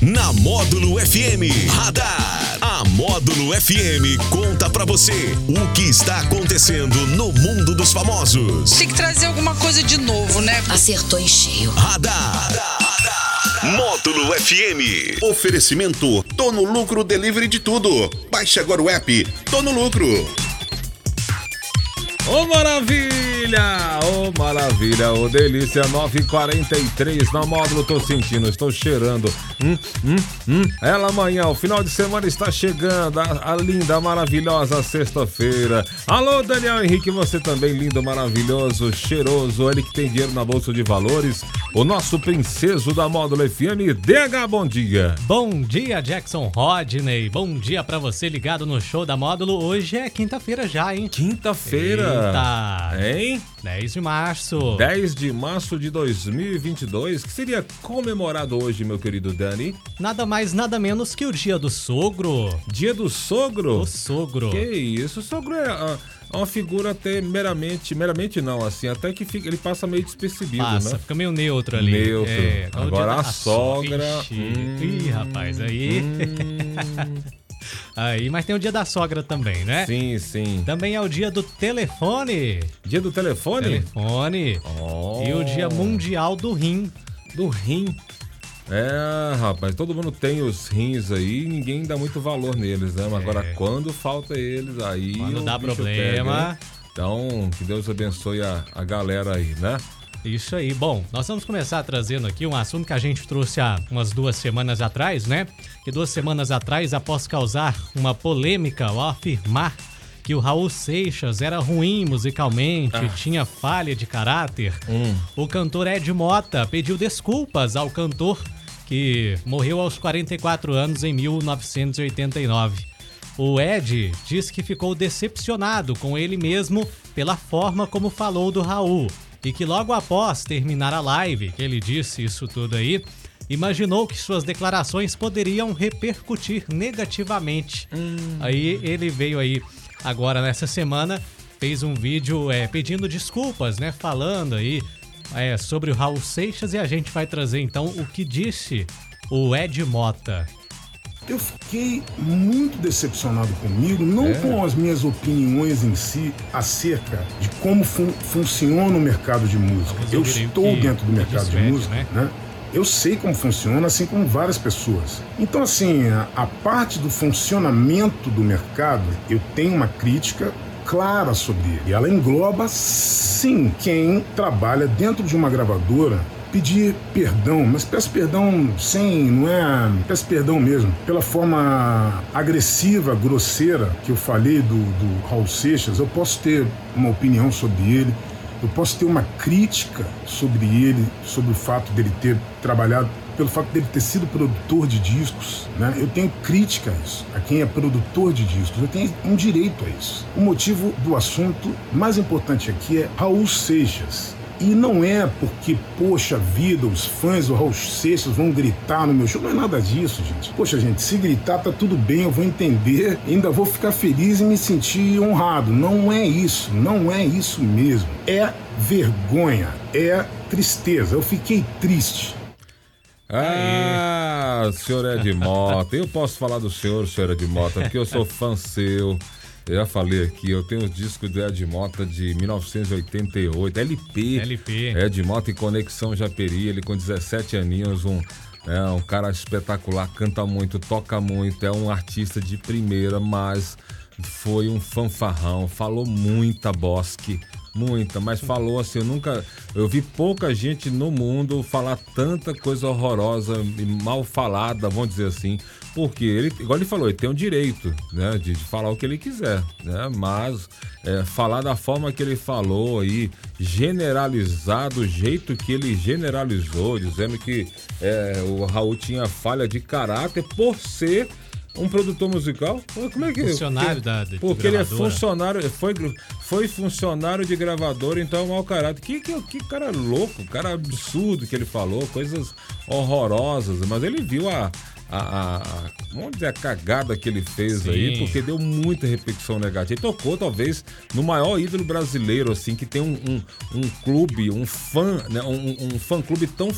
Na Módulo FM Radar. A Módulo FM conta pra você o que está acontecendo no mundo dos famosos. Tem que trazer alguma coisa de novo, né? Acertou em cheio. Radar. Módulo FM. Oferecimento Tô no Lucro Delivery de tudo. Baixe agora o app Tô no Lucro. Ô maravilha! Ô maravilha! Ô delícia! 9h43 na módulo, tô sentindo, estou cheirando. Hum, hum, hum. Ela amanhã, o final de semana está chegando. A, a linda, maravilhosa sexta-feira. Alô, Daniel Henrique, você também lindo, maravilhoso, cheiroso. Ele que tem dinheiro na bolsa de valores. O nosso princeso da módulo FM, DH, bom dia. Bom dia, Jackson Rodney. Bom dia pra você ligado no show da módulo. Hoje é quinta-feira já, hein? Quinta-feira. Eita. Hein? 10 de março. 10 de março de 2022, que seria comemorado hoje, meu querido Dani. Nada mais, nada menos que o dia do sogro. Dia do sogro? O sogro. Que isso, o sogro é ah, uma figura até meramente, meramente não, assim, até que fica, ele passa meio despercebido, Passa, né? fica meio neutro ali. Neutro. É, dia Agora a sogra, Ixi. hum. Ih, rapaz, aí. Hum, aí. Mas tem o dia da sogra também, né? sim, sim. Também é o dia do telefone. Dia do telefone? Telefone. Oh. E o dia mundial do rim. do rim. É, rapaz, todo mundo tem os rins aí e ninguém dá muito valor neles, né? Mas agora quando falta eles, aí. Quando dá problema. pega, então, que Deus abençoe a, a galera aí, né? Isso aí. Bom, nós vamos começar trazendo aqui um assunto que a gente trouxe há umas duas semanas atrás, né? Que duas semanas atrás, após causar uma polêmica ao afirmar que o Raul Seixas era ruim musicalmente, tinha falha de caráter, o cantor Ed Mota pediu desculpas ao cantor que morreu aos 44 anos em 1989. O Ed diz que ficou decepcionado com ele mesmo pela forma como falou do Raul e que logo após terminar a live, que ele disse isso tudo aí, imaginou que suas declarações poderiam repercutir negativamente. Aí ele veio aí agora nessa semana fez um vídeo é, pedindo desculpas, né, falando aí é, sobre o Raul Seixas e a gente vai trazer então o que disse o Ed Mota. Eu fiquei muito decepcionado comigo, não com as minhas opiniões em si acerca de como fun- funciona o mercado de música. Eu Eu estou dentro do mercado de música, né? né? Eu sei como funciona, assim como várias pessoas. Então, assim, a, a parte do funcionamento do mercado, eu tenho uma crítica clara sobre ele. E ela engloba, sim, quem trabalha dentro de uma gravadora pedir perdão, mas peço perdão sem, não é, peço perdão mesmo, pela forma agressiva, grosseira que eu falei do, do Raul Seixas, eu posso ter uma opinião sobre ele, eu posso ter uma crítica sobre ele, sobre o fato dele ter trabalhado, pelo fato dele ter sido produtor de discos, né? Eu tenho crítica a isso, a quem é produtor de discos, eu tenho um direito a isso. O motivo do assunto mais importante aqui é Raul Seixas. E não é porque, poxa vida, os fãs do Raul Seixas vão gritar no meu show. Não é nada disso, gente. Poxa, gente, se gritar tá tudo bem, eu vou entender, ainda vou ficar feliz e me sentir honrado. Não é isso, não é isso mesmo. É vergonha, é tristeza. Eu fiquei triste. Ah, senhor Ed Mota. Eu posso falar do senhor, senhor Ed Mota, porque eu sou fã seu. Eu já falei aqui, eu tenho os discos do Ed Mota de 1988, LP. LP. Ed Mota em Conexão Japeri, ele com 17 aninhos, um, é, um cara espetacular, canta muito, toca muito, é um artista de primeira, mas foi um fanfarrão, falou muita bosque, muita, mas falou assim, eu nunca, eu vi pouca gente no mundo falar tanta coisa horrorosa e mal falada, vamos dizer assim, porque ele, igual ele falou, ele tem o direito, né, de, de falar o que ele quiser, né, mas é, falar da forma que ele falou aí, generalizar do jeito que ele generalizou, dizendo que é, o Raul tinha falha de caráter por ser um produtor musical? Como é que Funcionário que- da- de Porque ele é funcionário, foi, foi funcionário de gravadora, então é mau caráter. Que, que, que cara louco, cara absurdo que ele falou, coisas horrorosas, mas ele viu a. A, a- a- vamos dizer, a cagada que ele fez Sim. aí, porque deu muita repercussão negativa. Ele tocou, talvez, no maior ídolo brasileiro, assim, que tem um, um, um clube, um fã, né? Um, um fã-clube tão,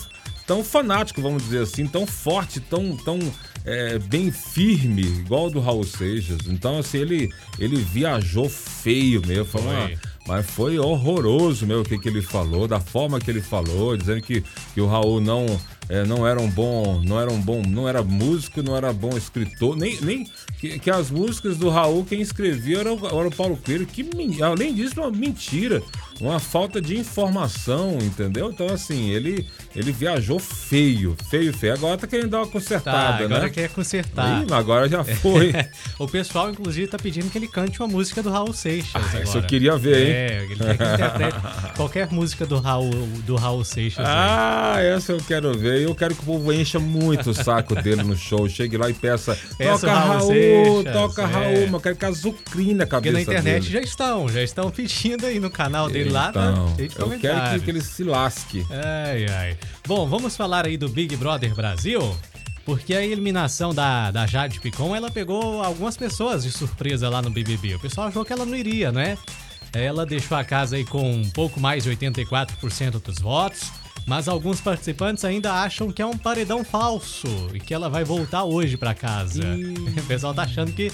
tão fanático, vamos dizer assim, tão forte, tão, tão é, bem firme, igual o do Raul Seixas. Então, assim, ele, ele viajou feio mesmo. Foi uma. Mas foi horroroso mesmo o que, que ele falou, da forma que ele falou, dizendo que, que o Raul não, é, não era um bom, não era um bom, não era músico, não era bom escritor, nem, nem que, que as músicas do Raul quem escrevia era o, era o Paulo Coelho, que além disso uma mentira, uma falta de informação, entendeu? Então assim, ele ele viajou feio, feio, feio. Agora tá querendo dar uma Tá, consertada, agora né? quer consertar. Ih, agora já foi. o pessoal, inclusive, tá pedindo que ele cante uma música do Raul Seixas. Ah, agora. isso eu queria ver, hein? É, ele quer que interprete qualquer música do Raul, do Raul Seixas. aí. Ah, essa eu quero ver. Eu quero que o povo encha muito o saco dele no show. Chegue lá e peça. Peça toca Raul Raul, Seixas, toca é. Raul. Mas eu quero que azucrine na Porque cabeça na internet dele. já estão, já estão pedindo aí no canal dele lá, Então, tá? Cheio de eu quero que, que ele se lasque. Ai, ai. Bom, vamos falar aí do Big Brother Brasil, porque a eliminação da, da Jade Picon, ela pegou algumas pessoas de surpresa lá no BBB. O pessoal achou que ela não iria, né? Ela deixou a casa aí com um pouco mais de 84% dos votos, mas alguns participantes ainda acham que é um paredão falso e que ela vai voltar hoje pra casa. O pessoal tá achando que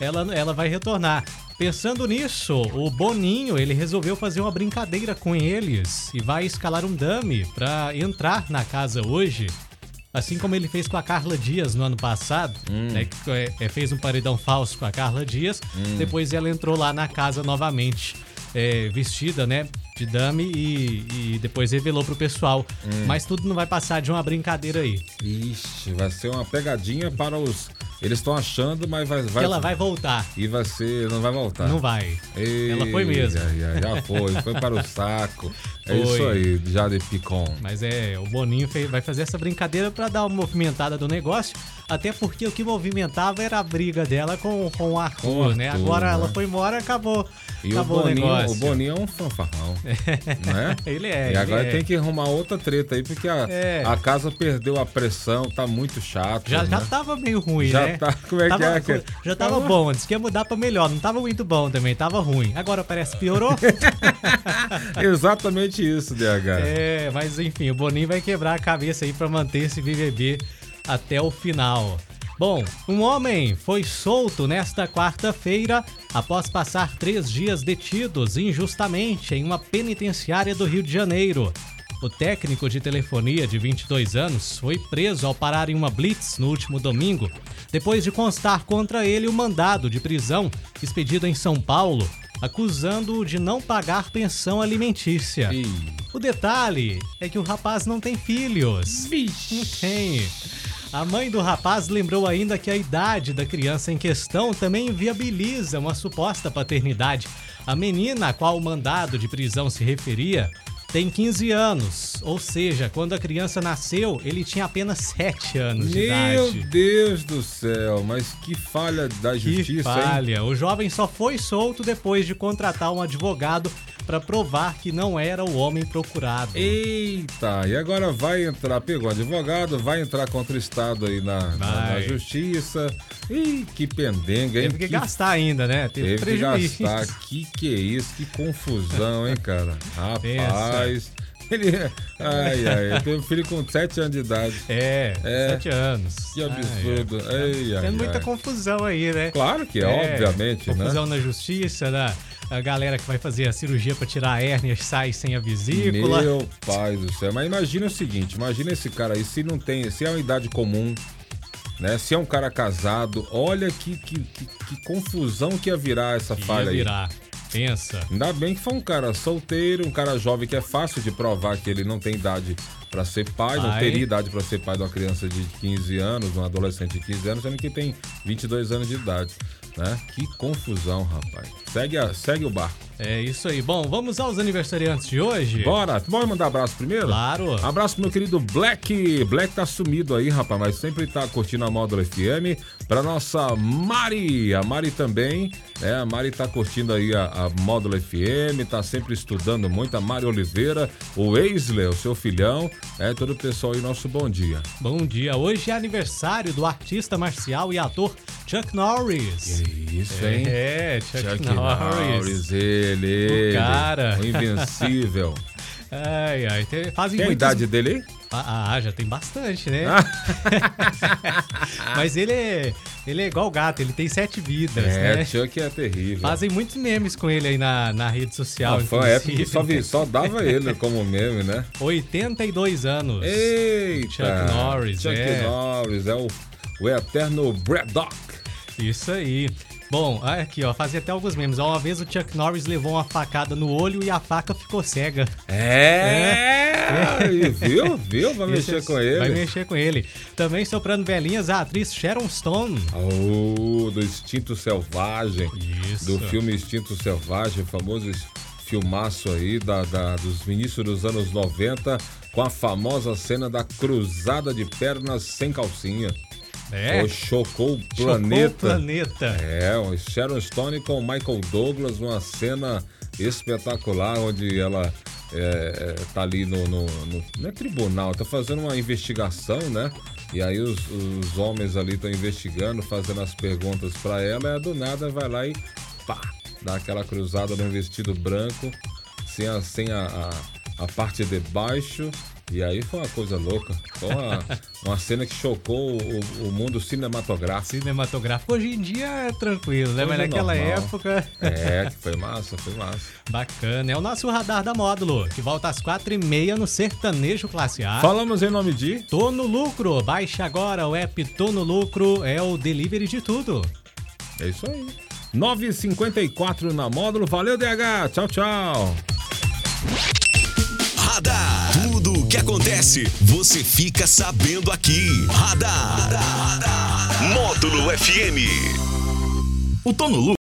ela, ela vai retornar. Pensando nisso, o Boninho, ele resolveu fazer uma brincadeira com eles e vai escalar um dummy pra entrar na casa hoje. Assim como ele fez com a Carla Dias no ano passado, né, que é, é, fez um paredão falso com a Carla Dias, depois ela entrou lá na casa novamente, é, vestida, né, de dummy e, e depois revelou pro pessoal. Mas tudo não vai passar de uma brincadeira aí. Ixi, vai ser uma pegadinha para os. Eles estão achando, mas vai. vai ela vai voltar. E vai ser. Não vai voltar. Não vai. Ei, Ela foi mesmo. ai, ai, já foi, foi para o saco. É isso aí, Jade Picon. Mas é, o Boninho vai fazer essa brincadeira pra dar uma movimentada do negócio, até porque o que movimentava era a briga dela com, com o Arthur, Com o né? Arthur, Agora né? ela foi embora, acabou, E acabou o Boninho, negócio. o Boninho é um fanfarrão, né? Ele é, E agora é. tem que arrumar outra treta aí, porque a, É. a casa perdeu a pressão, tá muito chato. Já, já né? tava meio ruim, Já né? tá- como é que Tava- é que- Já tava Tava- bom, antes que ia mudar pra melhor, não tava muito bom também, tava ruim. Agora parece que piorou. Exatamente isso, DH. É, mas enfim, o Boninho vai quebrar a cabeça aí pra manter esse BBB até o final. Bom, um homem foi solto nesta quarta-feira após passar três dias detidos injustamente em uma penitenciária do Rio de Janeiro. O técnico de telefonia de 22 anos foi preso ao parar em uma blitz no último domingo, depois de constar contra ele o mandado de prisão expedido em São Paulo, acusando-o de não pagar pensão alimentícia. Ih. O detalhe é que o rapaz não tem filhos. Não tem. A mãe do rapaz lembrou ainda que a idade da criança em questão também viabiliza uma suposta paternidade. A menina a qual o mandado de prisão se referia tem 15 anos, ou seja, quando a criança nasceu, ele tinha apenas 7 anos de Meu idade. Deus do céu, mas que falha da Que justiça, hein? falha. O jovem só foi solto depois de contratar um advogado para provar que não era o homem procurado. Eita, e agora vai entrar, pegou advogado, vai entrar contra o Estado aí na, na- na justiça. Ih, que pendenga, hein? Teve que gastar ainda, né? Teve, Teve que gastar. Que que é isso? Que confusão, hein, cara? Rapaz. Ele. Ai, ai. Ele teve um filho com 7 anos de idade. É, É. sete anos. Que absurdo. é. Ai, ai, Tem muita ai. confusão aí, né? Claro que é, obviamente, né? Confusão na justiça, né? A galera que vai fazer a cirurgia pra tirar a hérnia sai sem a vesícula. Meu pai do céu. Mas imagina o seguinte: imagina esse cara aí, se não tem, se é uma idade comum, né? Se é um cara casado, olha que, que, que, que confusão que ia virar essa Ia falha aí. Pensa. Ainda bem que foi um cara solteiro, um cara jovem que é fácil de provar que ele não tem idade pra ser pai, não Pai. teria idade pra ser pai de uma criança de 15 anos, um adolescente de 15 anos, sendo que tem 22 anos de idade, né? Que confusão, rapaz. Segue, a- segue o barco. É isso aí. Bom, vamos aos aniversariantes de hoje? Bora, bora mandar abraço primeiro? Claro. Abraço pro meu querido Black. Black tá sumido aí, rapaz, mas sempre tá curtindo a Módulo FM. Pra nossa Mari, a Mari também, né? A Mari tá curtindo aí a, a Módulo FM, tá sempre estudando muito. A Mari Oliveira, o Wesley, o seu filhão, é todo o pessoal aí, nosso bom dia. Bom dia. Hoje é aniversário do artista marcial e ator Chuck Norris. Isso, hein? É, Chuck, Chuck Norris. Norris, ele, O cara. o invencível. Ai, ai. Tem, fazem Tem a idade dele aí? Ah, ah, já tem bastante, né? Ah. Mas ele é, ele é igual gato, ele tem sete vidas, É, né? Chuck é terrível. Fazem muitos memes com ele aí na, na rede social. Ah, foi época que só, vi- só dava ele como meme, né? 82 anos. Eita! Chuck Norris, Chuck é. Norris, é o, o eterno Braddock. Isso aí. Bom, aqui, ó, fazia até alguns memes. Ó, Uma vez o Chuck Norris levou uma facada no olho e a faca ficou cega. É! E viu? Viu? Vai Esse mexer é- com Vai ele. mexer com ele. Também soprando velhinhas, a atriz Sharon Stone. Oh, do Instinto Selvagem. Isso. Do filme Instinto Selvagem, famoso filmaço aí da, da- dos inícios dos anos 90, com a famosa cena da cruzada de pernas sem calcinha. É, chocou o chocou planeta. o planeta. É, o Sharon Stone com o Michael Douglas, uma cena espetacular onde ela é, é, tá ali no, no, no- não é tribunal, tá fazendo uma investigação, né? E aí os, os homens ali estão investigando, fazendo as perguntas pra ela, e do nada vai lá e pá, dá aquela cruzada no vestido branco, sem a, sem a, a, a parte de baixo. E aí foi uma coisa louca. Foi uma, uma cena que chocou o, o mundo cinematográfico. Cinematográfico. Hoje em dia é tranquilo, né? Mas Hoje é naquela normal. época. É, que foi massa, foi massa. Bacana. É o nosso radar da módulo, que volta às quatro e meia no Sertanejo Classe A. Falamos em nome de. Tô no lucro. Baixe agora o app Tô no lucro. É o delivery de tudo. É isso aí. 9h54 na módulo. Valeu, DH. Tchau, tchau. Radar. Que acontece, você fica sabendo aqui. Radar. Módulo FM. O Tono Lu